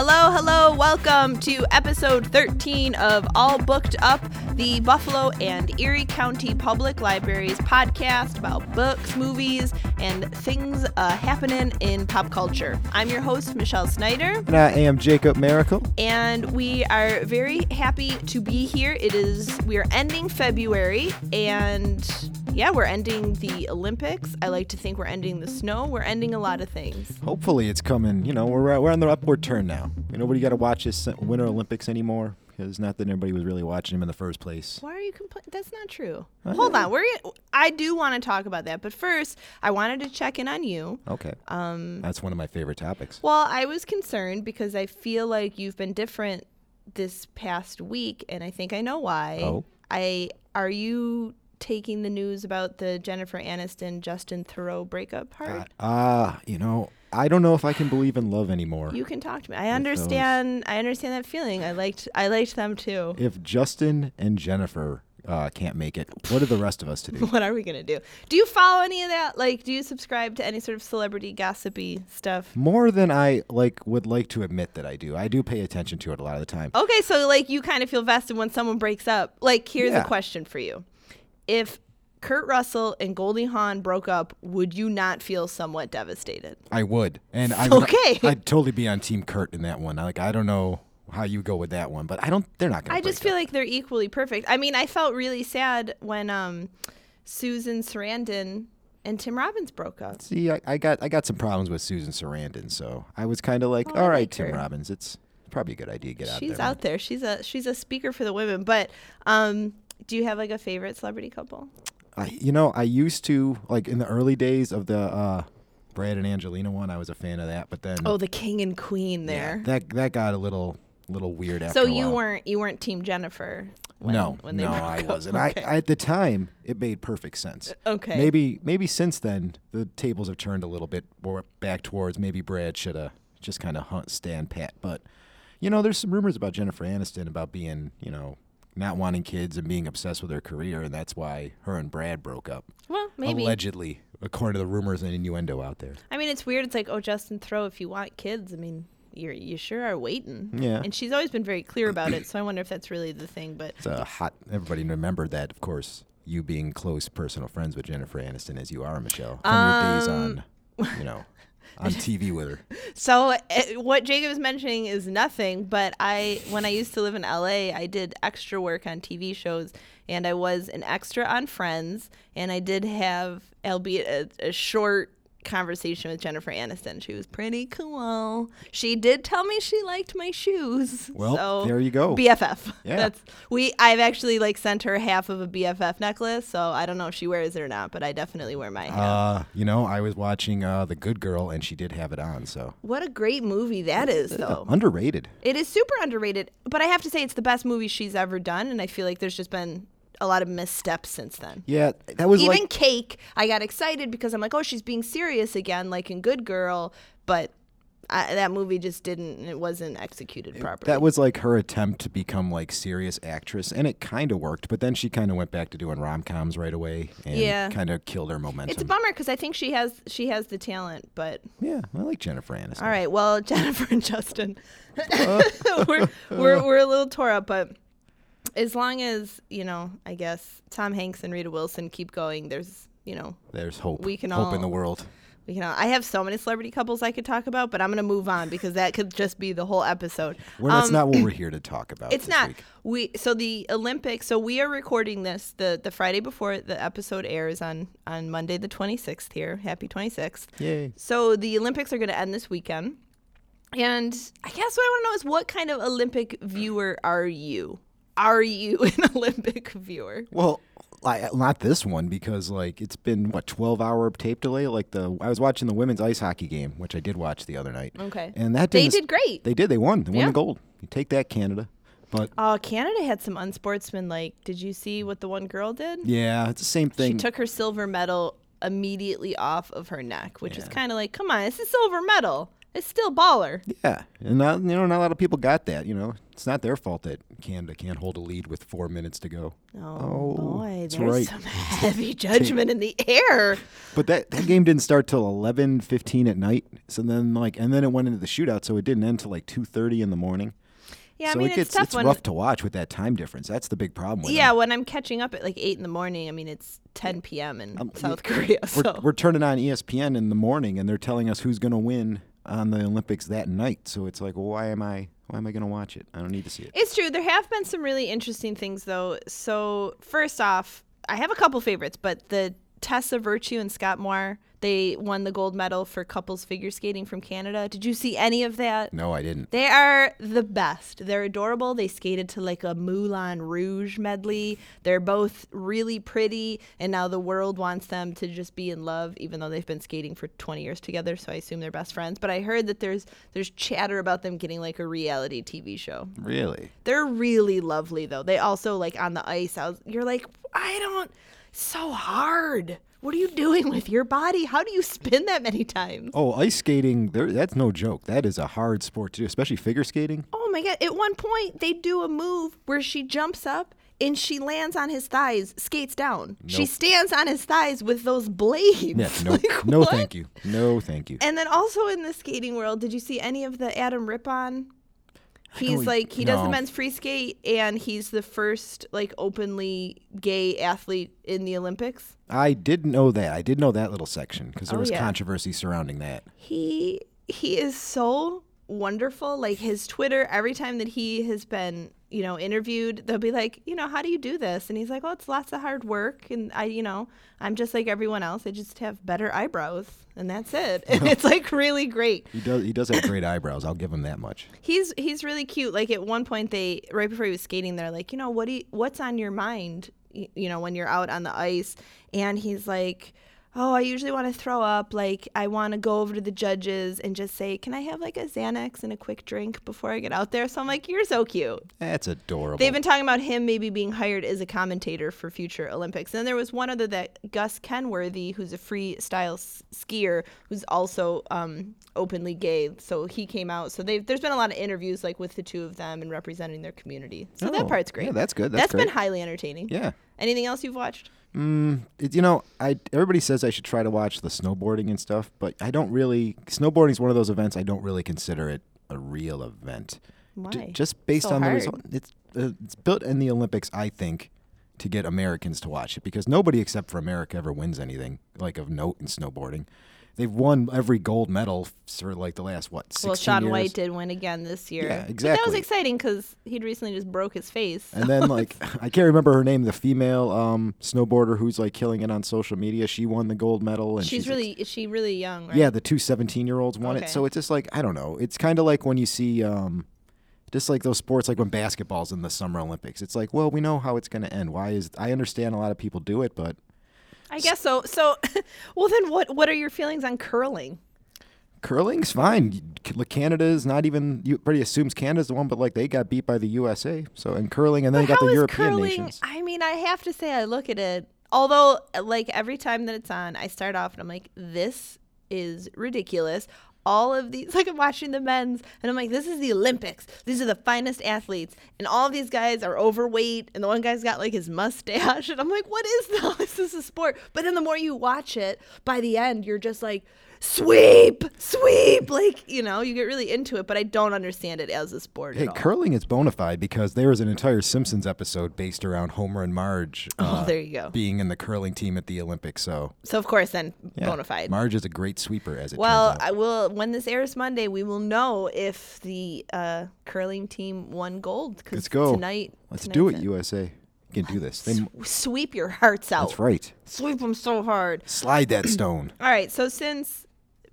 Hello, hello, welcome to episode 13 of All Booked Up, the Buffalo and Erie County Public Libraries podcast about books, movies, and things uh, happening in pop culture. I'm your host, Michelle Snyder. And I am Jacob Miracle. And we are very happy to be here. It is, we are ending February, and yeah, we're ending the Olympics. I like to think we're ending the snow. We're ending a lot of things. Hopefully, it's coming. You know, we're we're on the upward turn now. You Nobody got to watch this Winter Olympics anymore because not that anybody was really watching them in the first place. Why are you complaining? That's not true. Hold on, we're I do want to talk about that, but first, I wanted to check in on you. Okay. Um, that's one of my favorite topics. Well, I was concerned because I feel like you've been different this past week, and I think I know why. Oh. I are you taking the news about the Jennifer Aniston Justin Theroux breakup part? Ah, uh, you know, I don't know if I can believe in love anymore. You can talk to me. I understand. I understand that feeling. I liked. I liked them too. If Justin and Jennifer uh, can't make it, what are the rest of us to do? what are we gonna do? Do you follow any of that? Like, do you subscribe to any sort of celebrity gossipy stuff? More than I like would like to admit that I do. I do pay attention to it a lot of the time. Okay, so like you kind of feel vested when someone breaks up. Like, here's yeah. a question for you: If Kurt Russell and Goldie Hawn broke up, would you not feel somewhat devastated? I would, and I would, okay. I'd totally be on Team Kurt in that one. Like I don't know how you go with that one, but I don't. They're not going. To I just feel up. like they're equally perfect. I mean, I felt really sad when um, Susan Sarandon and Tim Robbins broke up. See, I, I, got I got some problems with Susan Sarandon, so I was kind of like, oh, all right, like Tim her. Robbins, it's probably a good idea to get out she's there. She's out there. She's a she's a speaker for the women. But um, do you have like a favorite celebrity couple? I, you know, I used to like in the early days of the uh, Brad and Angelina one. I was a fan of that, but then oh, the king and queen there. Yeah, that that got a little little weird after. So you weren't you weren't Team Jennifer. When, no, when no, I wasn't. Okay. I, I, at the time it made perfect sense. Okay. Maybe maybe since then the tables have turned a little bit more back towards maybe Brad should have just kind of hunt stand pat. But you know, there's some rumors about Jennifer Aniston about being you know not wanting kids and being obsessed with her career, and that's why her and Brad broke up. Well, maybe allegedly, according to the rumors and innuendo out there. I mean, it's weird. It's like, oh, Justin Theroux, if you want kids, I mean, you you sure are waiting. Yeah. And she's always been very clear about it, so I wonder if that's really the thing. But it's a hot. Everybody remembered that, of course. You being close personal friends with Jennifer Aniston as you are, Michelle, from um, your days on, you know, on TV with her. So uh, what Jacob is mentioning is nothing, but I when I used to live in LA, I did extra work on TV shows and I was an extra on Friends and I did have albeit a, a short conversation with Jennifer Aniston. She was pretty cool. She did tell me she liked my shoes. Well, so there you go. BFF. Yeah. That's we I've actually like sent her half of a BFF necklace, so I don't know if she wears it or not, but I definitely wear my half. Uh, you know, I was watching uh, The Good Girl and she did have it on, so. What a great movie that is though. underrated. It is super underrated, but I have to say it's the best movie she's ever done and I feel like there's just been a lot of missteps since then. Yeah, that was even like, Cake. I got excited because I'm like, oh, she's being serious again, like in Good Girl, but I, that movie just didn't. It wasn't executed properly. That was like her attempt to become like serious actress, and it kind of worked. But then she kind of went back to doing rom coms right away, and yeah. kind of killed her momentum. It's a bummer because I think she has she has the talent, but yeah, I like Jennifer Aniston. All right, well, Jennifer and Justin, we're, we're we're a little tore up, but as long as you know, I guess Tom Hanks and Rita Wilson keep going. There's you know, there's hope. We can hope all, in the world. We can. All, I have so many celebrity couples I could talk about, but I'm gonna move on because that could just be the whole episode. Well, that's um, not what we're here to talk about. It's not. Week. We so the Olympics. So we are recording this the the Friday before the episode airs on on Monday the 26th. Here, happy 26th. Yay! So the Olympics are gonna end this weekend. And I guess what I want to know is what kind of Olympic viewer are you? Are you an Olympic viewer? Well, I, not this one because like it's been what 12 hour tape delay like the I was watching the women's ice hockey game which I did watch the other night. Okay. And that They did great. They did. They won. They won yeah. the gold. You take that Canada. But Oh, Canada had some unsportsmanlike. Did you see what the one girl did? Yeah, it's the same thing. She took her silver medal immediately off of her neck, which yeah. is kind of like, come on, it's a silver medal. It's still baller. Yeah, and not, you know, not a lot of people got that. You know, it's not their fault that Canada can't hold a lead with four minutes to go. Oh, Oh, boy, there's right. some heavy judgment in the air. But that, that game didn't start till eleven fifteen at night. So then like, and then it went into the shootout, so it didn't end till like two thirty in the morning. Yeah, so I mean it gets it's tough it's when rough to watch with that time difference. That's the big problem. With yeah them. when I'm catching up at like eight in the morning. I mean it's 10 p.m. in Um, South Korea. we're, So we're turning on ESPN in the morning, and they're telling us who's going to win on the Olympics that night. So it's like, well, why am I why am I going to watch it? I don't need to see it. It's true. There have been some really interesting things, though. So, first off, I have a couple favorites, but the Tessa Virtue and Scott Moir, they won the gold medal for couples figure skating from Canada. Did you see any of that? No, I didn't. They are the best. They're adorable. They skated to like a Moulin Rouge medley. They're both really pretty, and now the world wants them to just be in love, even though they've been skating for 20 years together. So I assume they're best friends. But I heard that there's there's chatter about them getting like a reality TV show. Really? They're really lovely though. They also like on the ice. I was, you're like, I don't. So hard. What are you doing with your body? How do you spin that many times? Oh, ice skating, there that's no joke. That is a hard sport to do, especially figure skating. Oh my god! At one point, they do a move where she jumps up and she lands on his thighs, skates down. She stands on his thighs with those blades. Yeah, no, Like, no, what? thank you, no, thank you. And then also in the skating world, did you see any of the Adam Rippon? He's like he does the men's free skate, and he's the first like openly gay athlete in the Olympics. I didn't know that. I did know that little section because there Oh, was yeah. controversy surrounding that. He he is so wonderful. Like his Twitter, every time that he has been, you know, interviewed, they'll be like, you know, how do you do this? And he's like, well, it's lots of hard work, and I, you know, I'm just like everyone else. I just have better eyebrows, and that's it. And it's like really great. He does. He does have great eyebrows. I'll give him that much. He's he's really cute. Like at one point, they right before he was skating, they're like, you know, what do you, what's on your mind? y- You know, when you're out on the ice, and he's like, oh, I usually want to throw up. Like I want to go over to the judges and just say, can I have like a Xanax and a quick drink before I get out there? So I'm like, you're so cute. That's adorable. They've been talking about him maybe being hired as a commentator for future Olympics. And there was one other that Gus Kenworthy, who's a freestyle s- skier, who's also um, openly gay. So he came out. So they've, there's been a lot of interviews like with the two of them and representing their community. So Oh, that part's great. yeah, that's good. That's been highly entertaining. yeah. Anything else you've watched? Mm, it, you know, I everybody says I should try to watch the snowboarding and stuff, but I don't really. Snowboarding is one of those events I don't really consider it a real event. Why? J- just based So on the hard. result, it's uh, it's built in the Olympics, I think, to get Americans to watch it because nobody except for America ever wins anything like of note in snowboarding. They've won every gold medal for like the last what sixteen well, Shaun years. White did win again this year. Yeah, exactly. But that was exciting because he'd recently just broke his face. And then like I can't remember her name, the female um, snowboarder who's like killing it on social media. She won the gold medal, and she's, she's really, is she really young, right? Yeah, the two 17 year olds won Okay. it. So it's just like, I don't know. It's kind of like when you see, um, just like those sports, like when basketball's in the Summer Olympics. It's like, well, we know how it's going to end. Why is, I understand a lot of people do it, but I guess so. So, well, then what? What are your feelings on curling? curling's fine. Canada is not even, you everybody assumes Canada's the one, but like they got beat by the USA. So, in curling, and then But you got how the is European curling? nations. I mean, I have to say, I look at it. Although, like every time that it's on, I start off and I'm like, this is ridiculous. All of these, like I'm watching the men's, and I'm like, this is the Olympics. These are the finest athletes, and all these guys are overweight, and the one guy's got like his mustache, and I'm like, what is this? This is a sport. But then the more you watch it, by the end, you're just like, sweep, sweep, like you know, you get really into it. But I don't understand it as a sport Hey, at all. curling is bona fide because there was an entire Simpsons episode based around Homer and Marge Oh, uh, there you go. being in the curling team at the Olympics. So, So of course, then yeah, bona fide. Marge is a great sweeper, as it Well, turns out. I will. When this airs Monday, we will know if the uh, curling team won gold. 'cause Let's go. tonight. Let's do it, it. USA. You can do this. They, sweep your hearts out. that's right. Sweep them so hard. Slide that stone. All right. So since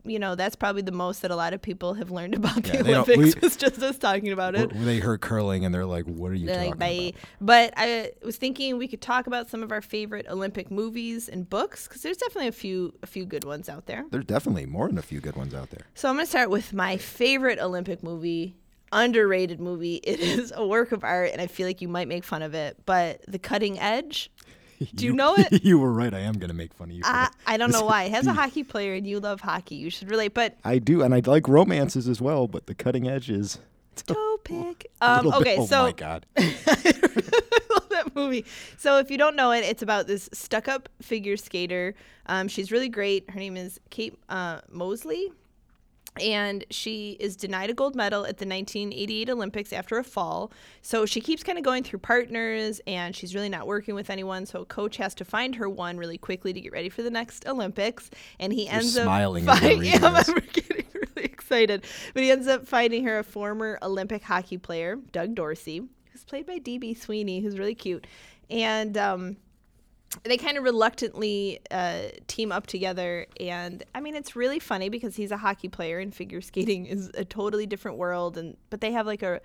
you know that's probably the most that a lot of people have learned about the Yeah, Olympics we- was just us talking about it. They heard curling and they're like, "What are you They're talking like, about?" But I was thinking we could talk about some of our favorite Olympic movies and books because there's definitely a few a few good ones out there. There's definitely more than a few good ones out there. So I'm going to start with my favorite Olympic movie, underrated movie. It is a work of art, and I feel like you might make fun of it, but The Cutting Edge. Do you know it? you were right. I am going to make fun of you. I. I don't know why. As a hockey player and you love hockey, you should relate. But I do, and I like romances as well, but the cutting edge is. a Um, okay, oh so my god. I love that movie. So if you don't know it, it's about this stuck-up figure skater. Um, she's really great. Her name is Kate uh, Moseley, and she is denied a gold medal at the 1988 Olympics after a fall. So she keeps kind of going through partners, and she's really not working with anyone. So a coach has to find her one really quickly to get ready for the next Olympics, and he ends smiling up you're find- yeah. I'm getting really excited. But he ends up finding her a former Olympic hockey player, Doug Dorsey, who's played by DB Sweeney, who's really cute. And um, they kind of reluctantly uh, team up together. And I mean, it's really funny because he's a hockey player and figure skating is a totally different world. And but they have like a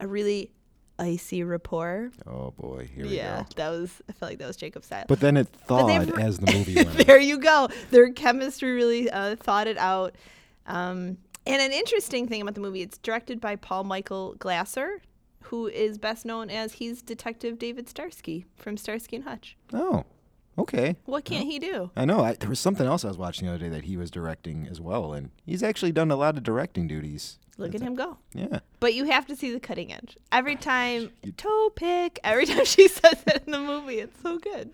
a really icy rapport. Oh boy, here Yeah, we go. Yeah, that was I felt like that was Jacob's style. But then it thawed as the movie went. there you go. Their chemistry really uh, thought it out. Um, and an interesting thing about the movie, it's directed by Paul Michael Glaser, who is best known as he's Detective David Starsky from Starsky and Hutch. Oh, okay. What can't he do? I know. I, there was something else I was watching the other day that he was directing as well, and he's actually done a lot of directing duties. Look at him go. Yeah. But you have to see the cutting edge. Every time, toe pick, every time she says it in the movie, it's so good.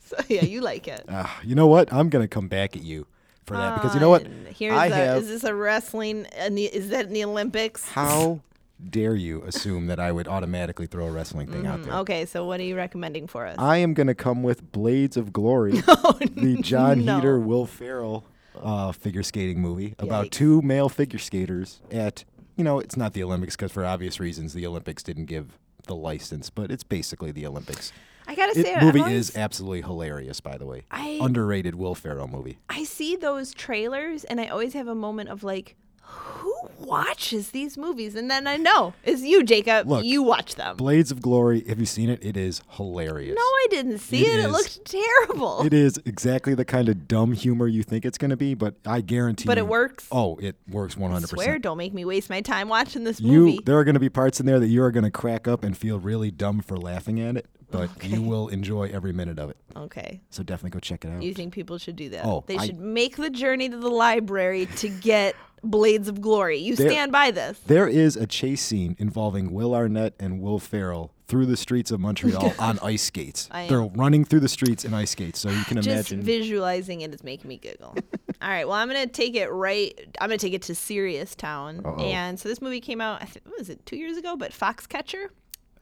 So, yeah, you like it. Uh, you know what? I'm gonna come back at you for that because you know what? Here's I a, have. is this a wrestling? In is that in the Olympics? How dare you assume that I would automatically throw a wrestling thing out there? Okay, so what are you recommending for us? I am gonna come with Blades of Glory, the John no. Heder, Will Ferrell uh, figure skating movie about Yikes. two male figure skaters at. You know, it's not the Olympics because for obvious reasons the Olympics didn't give the license, but it's basically the Olympics. I gotta It, say, movie always- is absolutely hilarious, by the way. I Underrated Will Ferrell movie. I see those trailers and I always have a moment of like, who watches these movies? And then I know it's you, Jacob. Look, you watch them. Blades of Glory. Have you seen it? It is hilarious. no, I didn't see It it. It, is- looked terrible. It is exactly the kind of dumb humor you think it's going to be, but I guarantee. You. But you, it works? Oh, it works one hundred swear, percent. don't make me waste my time watching this You, movie. there are going to be parts in there that you are going to crack up and feel really dumb for laughing at it, but you will enjoy every minute of it. okay. So definitely go check it out. You think people should do that? Oh, they I- should make the journey to the library to get Blades of Glory. You There- stand by this. There is a chase scene involving Will Arnett and Will Ferrell through the streets of Montreal on ice skates. They're running through the streets in ice skates, so you can Just imagine. visualizing it is making me giggle. All right, well, I'm gonna take it right. I'm gonna take it to Serious Town, Uh-oh. and so this movie came out. I think was it two years ago? But Foxcatcher.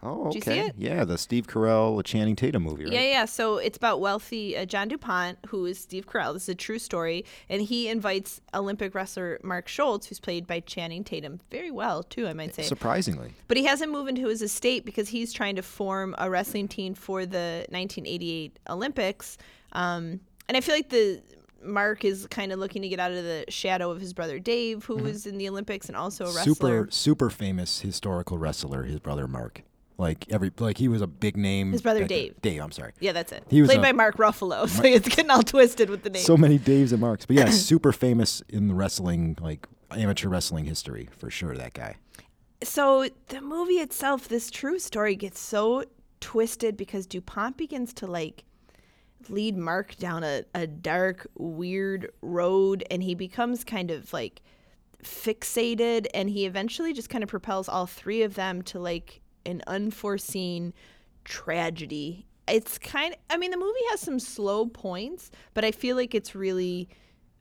Oh, Did you see okay. Yeah, the Steve Carell, Channing Tatum movie, right? Yeah, yeah. So it's about wealthy uh, John DuPont, who is Steve Carell. This is a true story, and he invites Olympic wrestler Mark Schultz, who's played by Channing Tatum, very well too, I might say. Surprisingly. But he hasn't moved into his estate because he's trying to form a wrestling team for the 1988 Olympics. Um, and I feel like the Mark is kind of looking to get out of the shadow of his brother Dave, who was in the Olympics and also a wrestler. super super famous historical wrestler his brother mark like every like he was a big name His brother. Dave. dave i'm sorry Yeah, that's it. He was Played a- by Mark Ruffalo, so it's getting all twisted with the name. so many daves and marks but yeah super famous in the wrestling like amateur wrestling history for sure that guy so the movie itself, this true story, gets so twisted because DuPont begins to like lead Mark down a, a dark, weird road, and he becomes kind of like fixated, and he eventually just kind of propels all three of them to like an unforeseen tragedy. It's kind of, I mean, the movie has some slow points, but I feel like it's really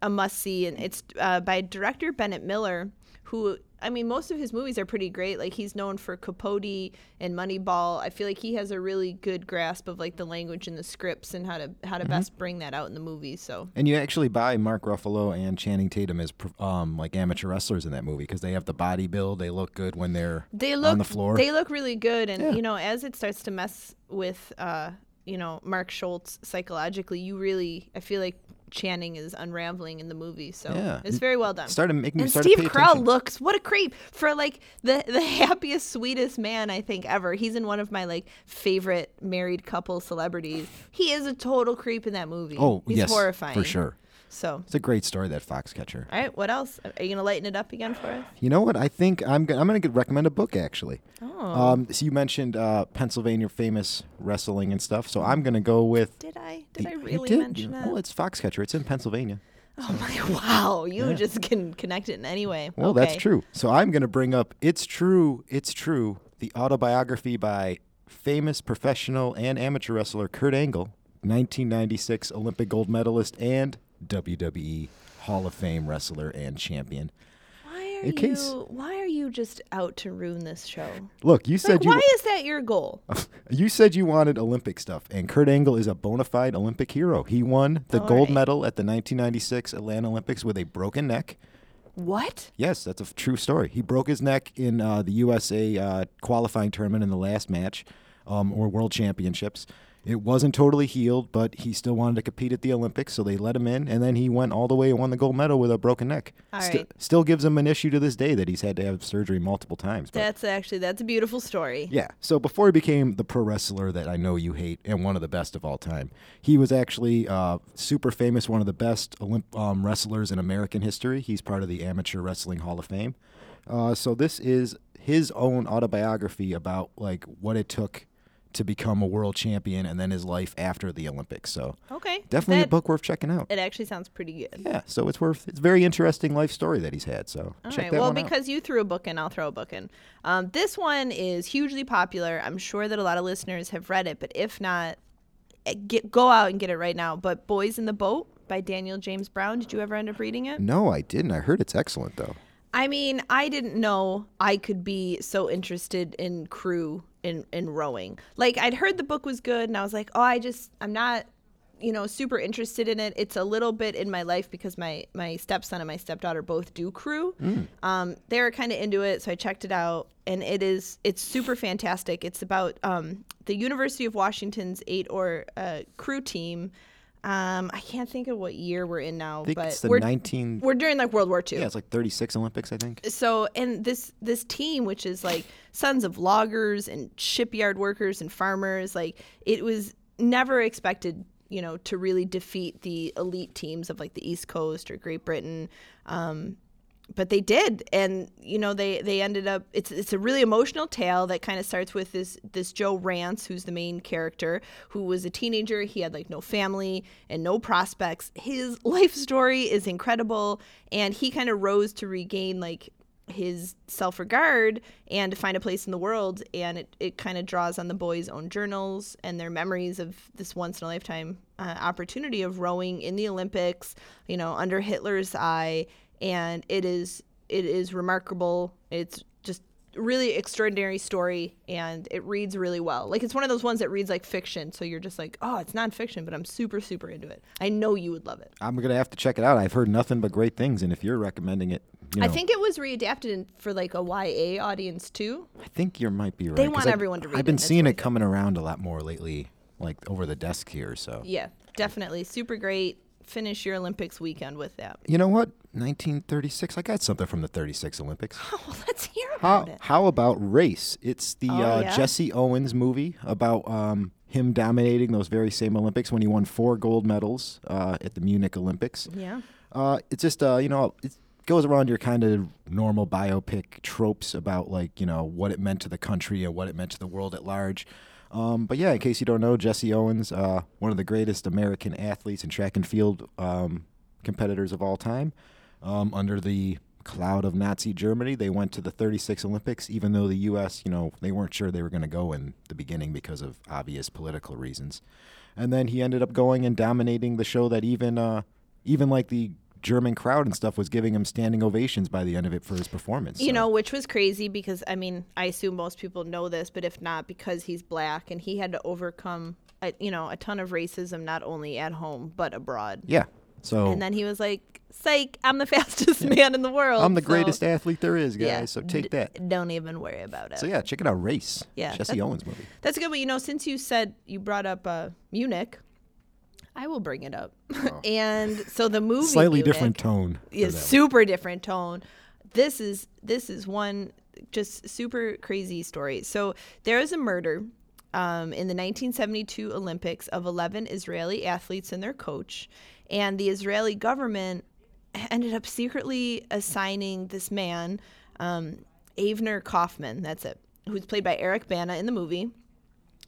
a must see, and it's uh, by director Bennett Miller, who I mean, most of his movies are pretty great. Like he's known for Capote and Moneyball. I feel like he has a really good grasp of like the language and the scripts and how to how to Mm-hmm. best bring that out in the movie. So and you actually buy mark ruffalo and channing tatum as um like amateur wrestlers in that movie because they have the body build they look good when they're they look on the floor they look really good, and Yeah. you know, as it starts to mess with uh, you know Mark Schultz psychologically, you really I feel like Channing is unraveling in the movie. So Yeah. it's very well done. started making me And start Steve Carell looks what a creep for like the the happiest, sweetest man I think ever. He's in one of my like favorite married couple celebrities. He is a total creep in that movie. oh He's yes horrifying for sure So, It's a great story, that Foxcatcher. all right, what else? Are you gonna lighten it up again for us? You know what? I think I'm go- I'm going to recommend a book actually. Oh, Um, so you mentioned uh, Pennsylvania famous wrestling and stuff. So I'm going to go with. did I? Did the- I really did. mention that? Well, it's Foxcatcher. It's in Pennsylvania. oh my! Wow, you Yeah. just can connect it in any way. Well, okay. that's true. So I'm going to bring up It's True, It's True, the autobiography by famous professional and amateur wrestler Kurt Angle, 1996 Olympic gold medalist and WWE Hall of Fame wrestler and champion. Why are in you? case- Why are you just out to ruin this show? Look, you said Like, you why is that your goal? you said you wanted Olympic stuff, and Kurt Angle is a bona fide Olympic hero. He won the All gold right. medal at the 1996 Atlanta Olympics with a broken neck. What? Yes, that's a true story. He broke his neck in uh, the USA uh, qualifying tournament in the last match, um, or World Championships. It wasn't totally healed, but he still wanted to compete at the Olympics, so they let him in, and then he went all the way and won the gold medal with a broken neck. All Sti- right. Still gives him an issue to this day that he's had to have surgery multiple times. That's actually that's a beautiful story. yeah. So before he became the pro wrestler that I know you hate and one of the best of all time, he was actually uh, super famous, one of the best Olymp- um, wrestlers in American history. He's part of the Amateur Wrestling Hall of Fame. Uh, so this is his own autobiography about like what it took to become a world champion and then his life after the Olympics. So Okay. definitely That- a book worth checking out. It actually sounds pretty good. Yeah. So it's worth. It's a very interesting life story that he's had. So All check right. that Well, one out. because you threw a book in, I'll throw a book in. Um, this one is hugely popular. I'm sure that a lot of listeners have read it, but if not, eh, get go out and get it right now. But Boys in the Boat by Daniel James Brown. Did you ever end up reading it? No, I didn't. I heard it's excellent though. I mean, I didn't know I could be so interested in crew in in rowing. Like I'd heard the book was good and I was like, "Oh, I just I'm not you know, super interested in it. It's a little bit in my life because my my stepson and my stepdaughter both do crew. Um, they're kind of into it, so I checked it out, and it is it's super fantastic. It's about um, the University of Washington's eight or uh, crew team. Um, I can't think of what year we're in now, but it's the we're 19. we're during like World War II Yeah, it's like 36 Olympics, I think. so and this this team which is like sons of loggers and shipyard workers and farmers like it was never expected you know to really defeat the elite teams of like the east coast or great britain um, but they did. And you know they they ended up it's it's a really emotional tale that kind of starts with this this Joe Rantz who's the main character who was a teenager. He had like no family and no prospects. His life story is incredible and he kind of rose to regain like his self-regard and to find a place in the world and it, it kind of draws on the boys own journals and their memories of this once in a lifetime uh, opportunity of rowing in the olympics you know under hitler's eye and it is it is remarkable. It's just really extraordinary story and it reads really well. Like it's one of those ones that reads like fiction so you're just like oh it's nonfiction but i'm super super into it. I know you would love it. I'm gonna have to check it out. I've heard nothing but great things, and if you're recommending it, you know, i think it was readapted in, for like a ya audience too. I think you might be right. They want I've- everyone to read I've been that's seeing it coming around a lot more lately, like over the desk here. So. Yeah definitely. Super great. Finish your olympics weekend with that. You know what? 1936. I got something from the 36 Olympics. oh let's hear How about it how about Race? It's the Oh, uh, yeah? Jesse Owens movie about um, him dominating those very same Olympics when he won four gold medals uh, at the Munich Olympics. yeah Uh, it's just uh, you know, it goes around your kind of normal biopic tropes about like you know what it meant to the country and what it meant to the world at large. Um, but yeah, in case you don't know, Jesse Owens, uh, one of the greatest American athletes and track and field um, competitors of all time. Um, under the cloud of Nazi Germany, they went to the 36 Olympics, even though the U.S., you know, they weren't sure they were going to go in the beginning because of obvious political reasons. And then he ended up going and dominating the show that even, uh, even like the German crowd and stuff was giving him standing ovations by the end of it for his performance. You So- know, which was crazy because I mean, I assume most people know this, but if not, because he's black and he had to overcome, a, you know, a ton of racism not only at home but abroad. yeah. So And then he was like, "Psych, I'm the fastest man in the world. I'm the so- greatest athlete there is, guys. yeah, so take d- that. Don't even worry about it. So yeah, check it out. Race. Yeah, Jesse Owens movie. That's a good. But you know, since you said you brought up uh, Munich, I will bring it up. and so the movie Oh. Slightly Munich, different tone. yeah, that one. super different tone. This is this is one just super crazy story. So there is a murder um, in the 1972 Olympics of 11 Israeli athletes and their coach. And the Israeli government ended up secretly assigning this man, um, Avner Kaufman, that's it, who's played by Eric Bana in the movie.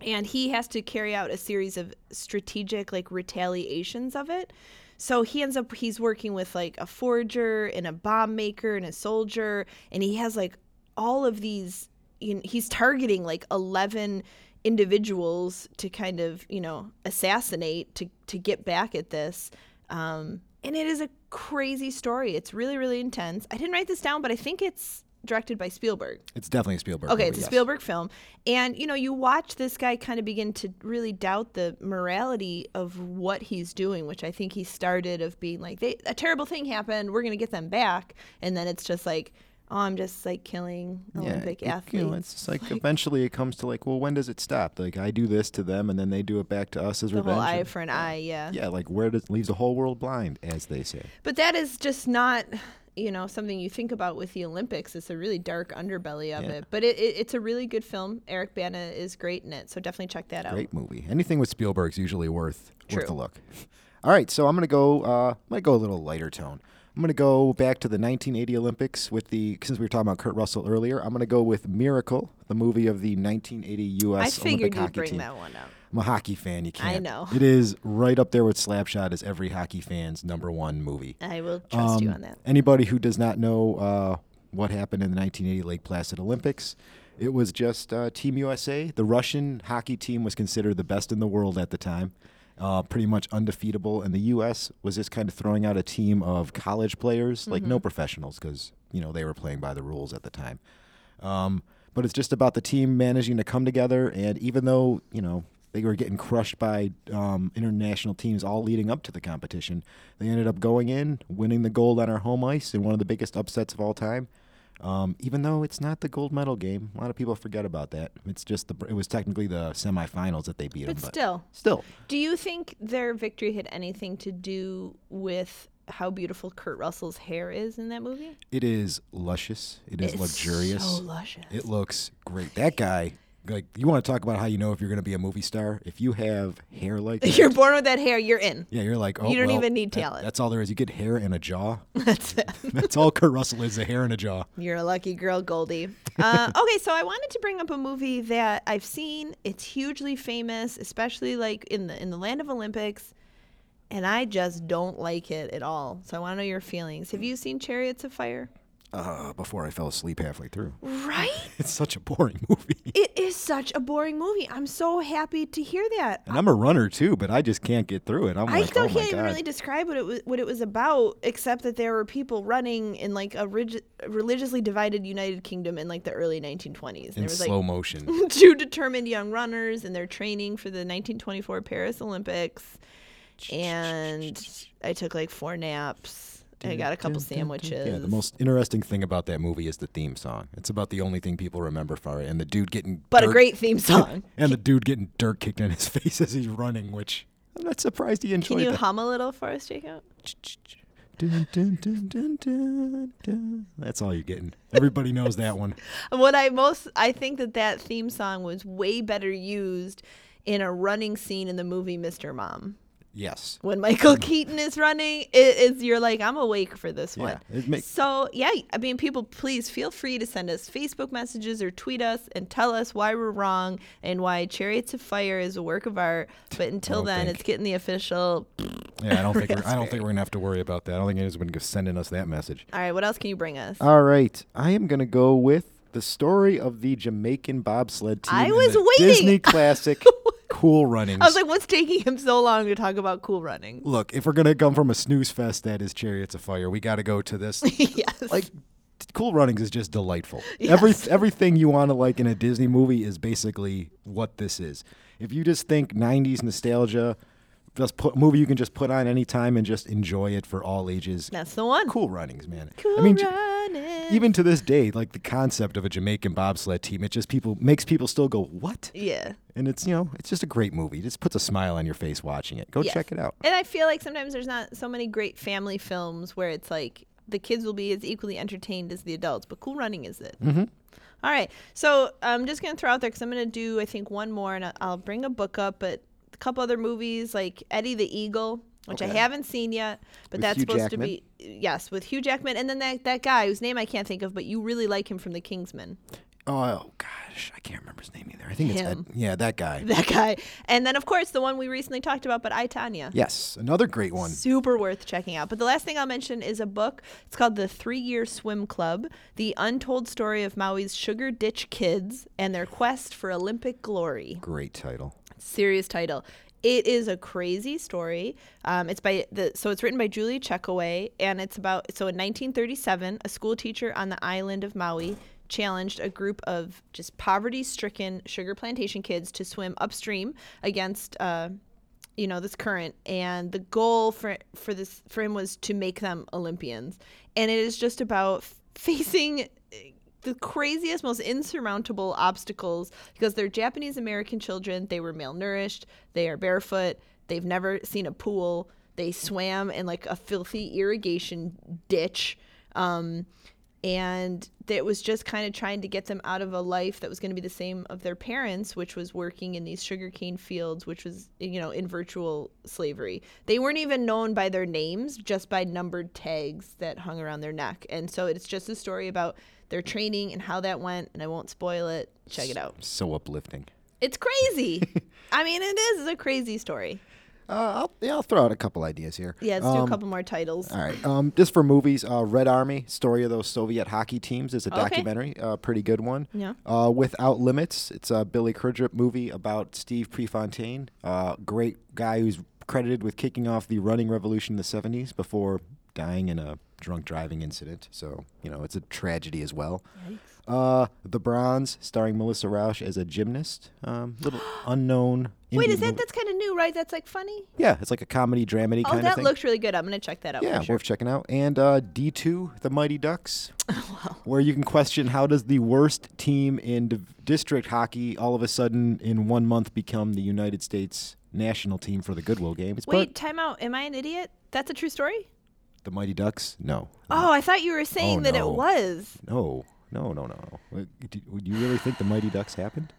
And he has to carry out a series of strategic, like, retaliations of it. So he ends up, he's working with like a forger and a bomb maker and a soldier. And he has like all of these, you know, he's targeting like 11 individuals to kind of you know assassinate to to get back at this. Um, and it is a crazy story. It's really really intense. I didn't write this down but i think it's directed by spielberg. It's definitely a Spielberg. okay movie, it's a yes. spielberg film. And you know you watch this guy kind of begin to really doubt the morality of what he's doing which i think he started of being like they, a terrible thing happened. We're going to get them back. And then it's just like oh i'm just like killing olympic it- athletes You know, it's just like, eventually it comes to like, well, when does it stop? Like I do this to them, and then they do it back to us as the revenge. whole eye and- for an eye yeah yeah, like where does leaves the whole world blind, as they say. But that is just not, you know, something you think about with the Olympics. It's a really dark underbelly of Yeah. it. But it, it, it's a really good film. Eric Bana is great in it, so definitely check that out. Great movie. Anything with Spielberg's usually worth worth a look. All right, so I'm gonna go. Uh, I'm gonna go a little lighter tone. I'm gonna go back to the 1980 Olympics with the since we were talking about Kurt Russell earlier. I'm gonna go with Miracle, the movie of the 1980 U.S. I figured Olympic you'd hockey bring team. that one up. I'm a hockey fan. You can't. I know. It is right up there with Slapshot as every hockey fan's number one movie. I will trust you Um, on that. Anybody who does not know uh, what happened in the 1980 Lake Placid Olympics, it was just uh, Team USA. The Russian hockey team was considered the best in the world at the time, uh, pretty much undefeatable. And the U.S. was just kind of throwing out a team of college players, like no professionals, because you know they were playing by the rules at the time. Um, but it's just about the team managing to come together, and even though you know they were getting crushed by um, international teams all leading up to the competition, they ended up going in, winning the gold on our home ice in one of the biggest upsets of all time. Um, even though it's not the gold medal game, a lot of people forget about that. It's just the it was technically the semifinals that they beat But them. still, still, do you think their victory had anything to do with how beautiful Kurt Russell's hair is in that movie? it is luscious. It is It's luxurious. So luscious. It looks great. That guy, like, you want to talk about how you know if you're going to be a movie star? If you have hair like that, You're born with that hair, you're in. yeah, you're like, oh, You don't well, even need that- talent. that's all there is. You get hair and a jaw. That's it. That's all Kurt Russell is: a hair and a jaw. You're a lucky girl, Goldie. Uh, okay, so I wanted to bring up a movie that I've seen. It's hugely famous, especially like in the in the land of Olympics, and I just don't like it at all. So I want to know your feelings. Have you seen Chariots of Fire? Uh, before I fell asleep halfway through. Right? It's such a boring movie. It is such a boring movie. I'm so happy to hear that. And I'm a runner too, but I just can't get through it. I'm I like, still oh can't even really describe what it was what it was about, except that there were people running in like a rig- religiously divided United Kingdom in like the early 1920s. in there was like slow motion. two determined young runners and they're training for the 1924 Paris Olympics. And I took like four naps. I got a couple sandwiches. Yeah, the most interesting thing about that movie is the theme song. It's about the only thing people remember for it, and the dude getting but a great theme song. and the dude getting dirt kicked in his face as he's running, which I'm not surprised he enjoyed Can you that. hum a little for us, Jacob? Dun, dun, dun, dun, dun, dun. That's all you're getting. Everybody knows that one. What I most I think that that theme song was way better used in a running scene in the movie Mr. Mom. Yes. When Michael Keaton is running, it is you're like I'm awake for this one. Yeah, it make- so yeah, I mean, people, please feel free to send us Facebook messages or tweet us and tell us why we're wrong and why Chariots of Fire is a work of art. But until then, think. it's getting the official. Yeah, I don't think we're, I don't think we're gonna have to worry about that. I don't think anyone's gonna go sending us that message. All right, what else can you bring us? All right, I am gonna go with the story of the Jamaican bobsled team. I was the waiting. Disney classic Cool Runnings. I was like, what's taking him so long to talk about Cool Running? Look, if we're gonna come from a snooze fest that is Chariots of Fire, we got to go to this. yes. like, Cool Runnings is just delightful. Every everything you want to like in a Disney movie is basically what this is. If you just think '90s nostalgia, just put movie you can just put on anytime and just enjoy it for all ages. That's the one. Cool Runnings, man. Cool I mean, j- Running. even to this day, like the concept of a Jamaican bobsled team, it just people makes people still go, "What?" yeah. And it's you know, it's just a great movie. It just puts a smile on your face watching it. Go Yes. check it out. And I feel like sometimes there's not so many great family films where it's like the kids will be as equally entertained as the adults, but Cool Running is it. Mm-hmm. All right. So I'm just gonna throw out there because I'm gonna do I think one more, and I'll bring a book up, but a couple other movies like Eddie the Eagle, which I haven't seen yet, but With that's Hugh supposed Jackman? to be yes with Hugh Jackman, and then that that guy whose name I can't think of, but you really like him from The Kingsman. Oh, oh gosh, I can't remember his name either. I think it's Ed. Him. Yeah, that guy. That guy, and then of course the one we recently talked about, but I Tanya. Yes, another great one. Super worth checking out. But the last thing I'll mention is a book. It's called The Three Year Swim Club The Untold Story of Maui's Sugar Ditch Kids and Their Quest for Olympic Glory. Great title. Serious title. It is a crazy story. Um, it's by the so it's written by Julie Checkoway, and it's about so in 1937, a school teacher on the island of Maui challenged a group of just poverty-stricken sugar plantation kids to swim upstream against uh, you know this current and the goal for for this for him was to make them olympians and it is just about facing the craziest most insurmountable obstacles because they're japanese american children. They were malnourished. They are barefoot. They've never seen a pool. They swam in like a filthy irrigation ditch um, and it was just kind of trying to get them out of a life that was going to be the same of their parents which was working in these sugarcane fields which was you know in virtual slavery. They weren't even known by their names just by numbered tags that hung around their neck. And so it's just a story about their training and how that went and i won't spoil it check it out So uplifting. it's crazy i mean it is a crazy story Uh, I'll, yeah, I'll throw out a couple ideas here. yeah let's do a Um, couple more titles All right. Um, just for movies, uh, Red Army: Story of those Soviet hockey teams is a Okay. documentary. Uh, pretty good one. Yeah. Uh, Without Limits, it's a Billy Crudup movie about Steve Prefontaine. Uh, great guy who's credited with kicking off the running revolution in the '70s before dying in a drunk driving incident. So you know, it's a tragedy as well. Uh, The Bronze, starring Melissa Rauch as a gymnast. Um, little unknown. wait indie is that movie. that's kind of new right that's like funny Yeah, it's like a comedy dramedy oh kind of that thing. looks really good i'm gonna check that out Yeah, for sure. worth checking out. And uh, D2, the Mighty Ducks, where you can question how does the worst team in div- district hockey all of a sudden in one month become the United States national team for the Goodwill Games? Wait, time out. Am I an idiot? That's a true story? The Mighty Ducks, no, Oh, I thought you were saying Oh, that no. it was. no, no, no, no. Wait, Do would you really think the Mighty Ducks happened?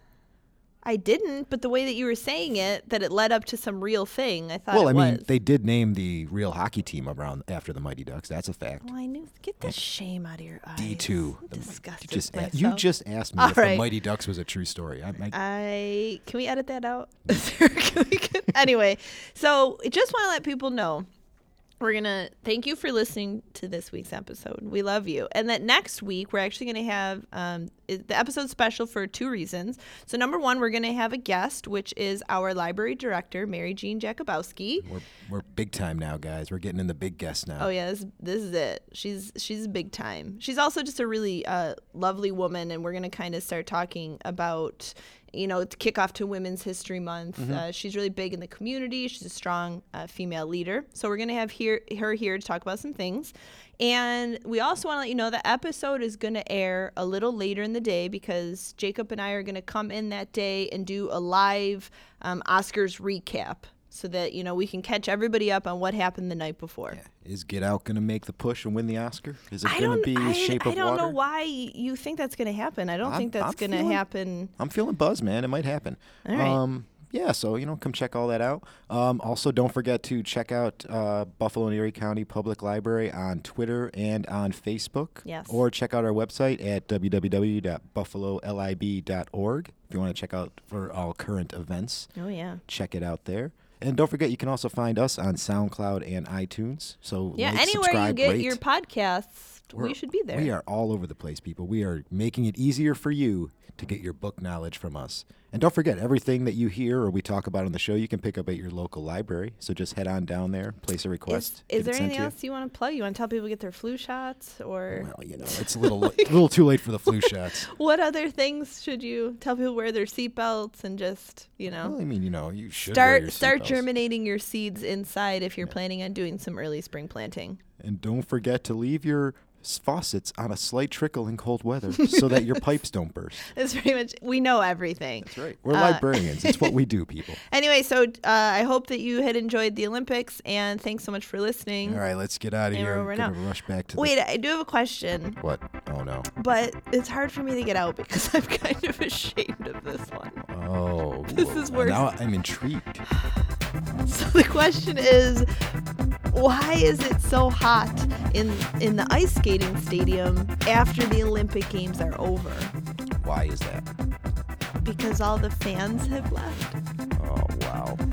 I didn't, but the way that you were saying it, that it led up to some real thing, I thought well, it I mean, was. they did name the real hockey team around after the Mighty Ducks. That's a fact. well, I knew. Get the shame out of your eyes. D two. I'm disgusted Just with a- you myself. just asked me All if the right. Mighty Ducks was a true story. I, I, I can we edit that out? Can we get- anyway, so just want to let people know we're gonna thank you for listening to this week's episode. We love you, and that next week we're actually gonna have um, the episode special for two reasons. So number one, we're gonna have a guest, which is our library director, Mary Jean Jakubowski. we're we're big time now, guys. We're getting in the big guests now. Oh yeah, this, this is it. She's she's big time. She's also just a really uh, lovely woman, and we're gonna kind of start talking about you know to kick off to Women's History Month. Uh, she's really big in the community. She's a strong uh, female leader. So we're gonna have here her here to talk about some things. And we also want to let you know the episode is going to air a little later in the day because Jacob and I are going to come in that day and do a live um, Oscars recap so that you know we can catch everybody up on what happened the night before. Is Get Out going to make the push and win the Oscar? Is it going to be I, Shape I of Water? I don't know why you think that's going to happen. I don't I'm- think that's going to happen. I'm feeling buzzed, man. It might happen. All right. Um, yeah, so you know, come check all that out. Um, also, don't forget to check out uh, Buffalo and Erie County Public Library on Twitter and on Facebook. Yes. Or check out our website at www.buffalolib.org if you want to check out for all current events. Oh yeah. Check it out there. And don't forget, you can also find us on SoundCloud and iTunes. So Yeah. like, anywhere you get rate. your podcasts, We're- we should be there. We are all over the place, people. We are making it easier for you to get your book knowledge from us. And don't forget, everything that you hear or we talk about on the show, you can pick up at your local library. So just head on down there, place a request. Is, is there anything else you want to plug? You want to tell people to get their flu shots, or Well, you know, it's a little, a little too late for the flu shots. what other things should you tell people wear their seatbelts and just you know Well, I mean, you know, you should start start germinating your seeds inside if you're planning on doing some early spring planting. And don't forget to leave your faucets on a slight trickle in cold weather so that your pipes don't burst. That's pretty much. We know everything. That's right. We're Uh, librarians. it's what we do, people. Anyway, so uh, I hope that you had enjoyed the Olympics, and thanks so much for listening. All right, let's get out of And here. we're I'm gonna now. rush back to the- Wait, I do have a question, What? Oh no. but it's hard for me to get out because I'm kind of ashamed of this one. Oh. This is worse. Now I'm intrigued. So the question is, why is it so hot in in the ice skating stadium after the Olympic Games are over? Why is that? Because all the fans have left. Oh wow.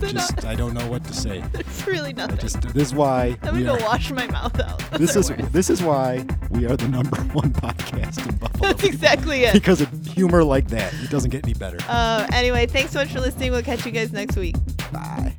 Just not? I don't know what to say. It's really I nothing. just this is why I'm gonna are- go wash my mouth out. That's this is worst. this is why we are the number one podcast in Buffalo. That's exactly it. because of humor like that. It doesn't get any better. Uh, anyway, thanks so much for listening. We'll catch you guys next week. Bye.